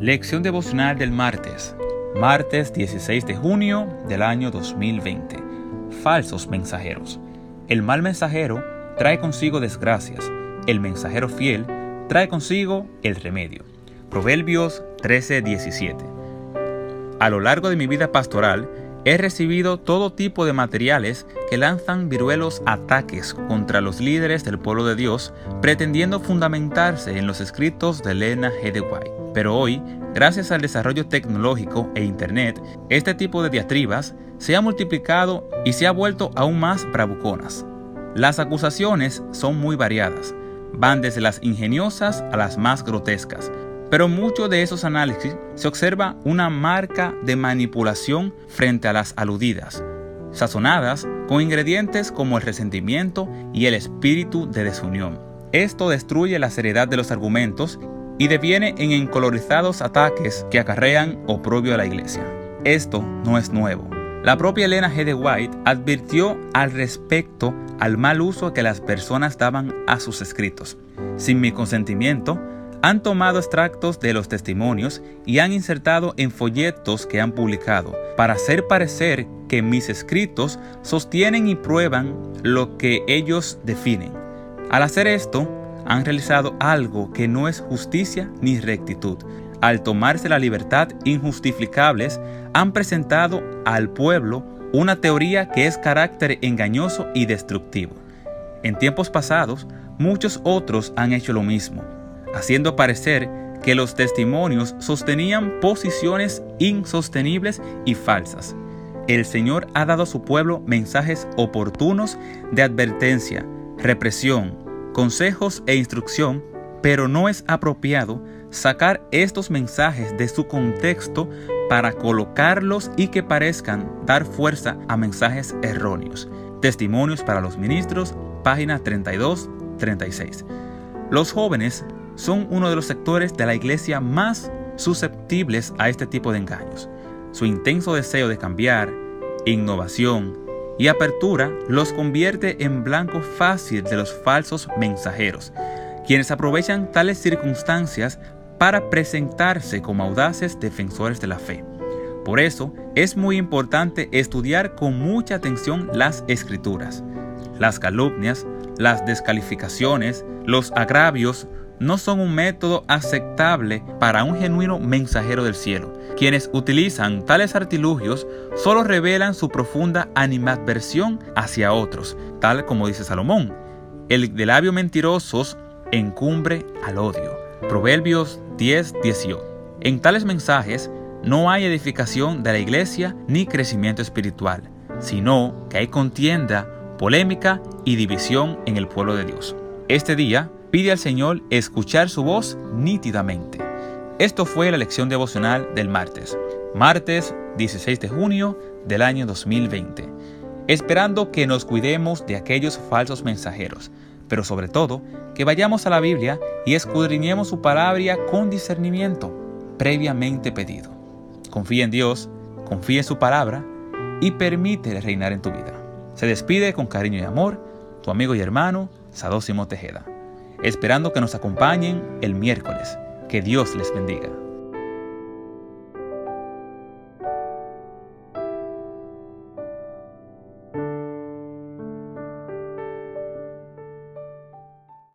Lección devocional del martes, martes 16 de junio del año 2020. Falsos mensajeros. El mal mensajero trae consigo desgracias, el mensajero fiel trae consigo el remedio. Proverbios 13:17. A lo largo de mi vida pastoral, He recibido todo tipo de materiales que lanzan viruelos ataques contra los líderes del pueblo de Dios, pretendiendo fundamentarse en los escritos de Elena G. Pero hoy, gracias al desarrollo tecnológico e Internet, este tipo de diatribas se ha multiplicado y se ha vuelto aún más bravuconas. Las acusaciones son muy variadas, van desde las ingeniosas a las más grotescas, pero en muchos de esos análisis se observa una marca de manipulación frente a las aludidas, sazonadas con ingredientes como el resentimiento y el espíritu de desunión. Esto destruye la seriedad de los argumentos y deviene en encolorizados ataques que acarrean oprobio a la iglesia. Esto no es nuevo. La propia Elena G. White advirtió al respecto al mal uso que las personas daban a sus escritos. Sin mi consentimiento, han tomado extractos de los testimonios y han insertado en folletos que han publicado para hacer parecer que mis escritos sostienen y prueban lo que ellos definen. Al hacer esto, han realizado algo que no es justicia ni rectitud. Al tomarse la libertad injustificables, han presentado al pueblo una teoría que es carácter engañoso y destructivo. En tiempos pasados, muchos otros han hecho lo mismo haciendo parecer que los testimonios sostenían posiciones insostenibles y falsas. El Señor ha dado a su pueblo mensajes oportunos de advertencia, represión, consejos e instrucción, pero no es apropiado sacar estos mensajes de su contexto para colocarlos y que parezcan dar fuerza a mensajes erróneos. Testimonios para los ministros, página 32-36. Los jóvenes son uno de los sectores de la iglesia más susceptibles a este tipo de engaños. Su intenso deseo de cambiar, innovación y apertura los convierte en blanco fácil de los falsos mensajeros, quienes aprovechan tales circunstancias para presentarse como audaces defensores de la fe. Por eso es muy importante estudiar con mucha atención las escrituras. Las calumnias, las descalificaciones, los agravios, no son un método aceptable para un genuino mensajero del cielo. Quienes utilizan tales artilugios solo revelan su profunda animadversión hacia otros, tal como dice Salomón. El de labios mentirosos encumbre al odio. Proverbios 10, 18. En tales mensajes no hay edificación de la iglesia ni crecimiento espiritual, sino que hay contienda, polémica y división en el pueblo de Dios. Este día Pide al Señor escuchar su voz nítidamente. Esto fue la lección devocional del martes, martes 16 de junio del año 2020, esperando que nos cuidemos de aquellos falsos mensajeros, pero sobre todo que vayamos a la Biblia y escudriñemos su palabra con discernimiento previamente pedido. Confía en Dios, confía en su palabra y permítele reinar en tu vida. Se despide con cariño y amor tu amigo y hermano Sadósimo Tejeda esperando que nos acompañen el miércoles. Que Dios les bendiga.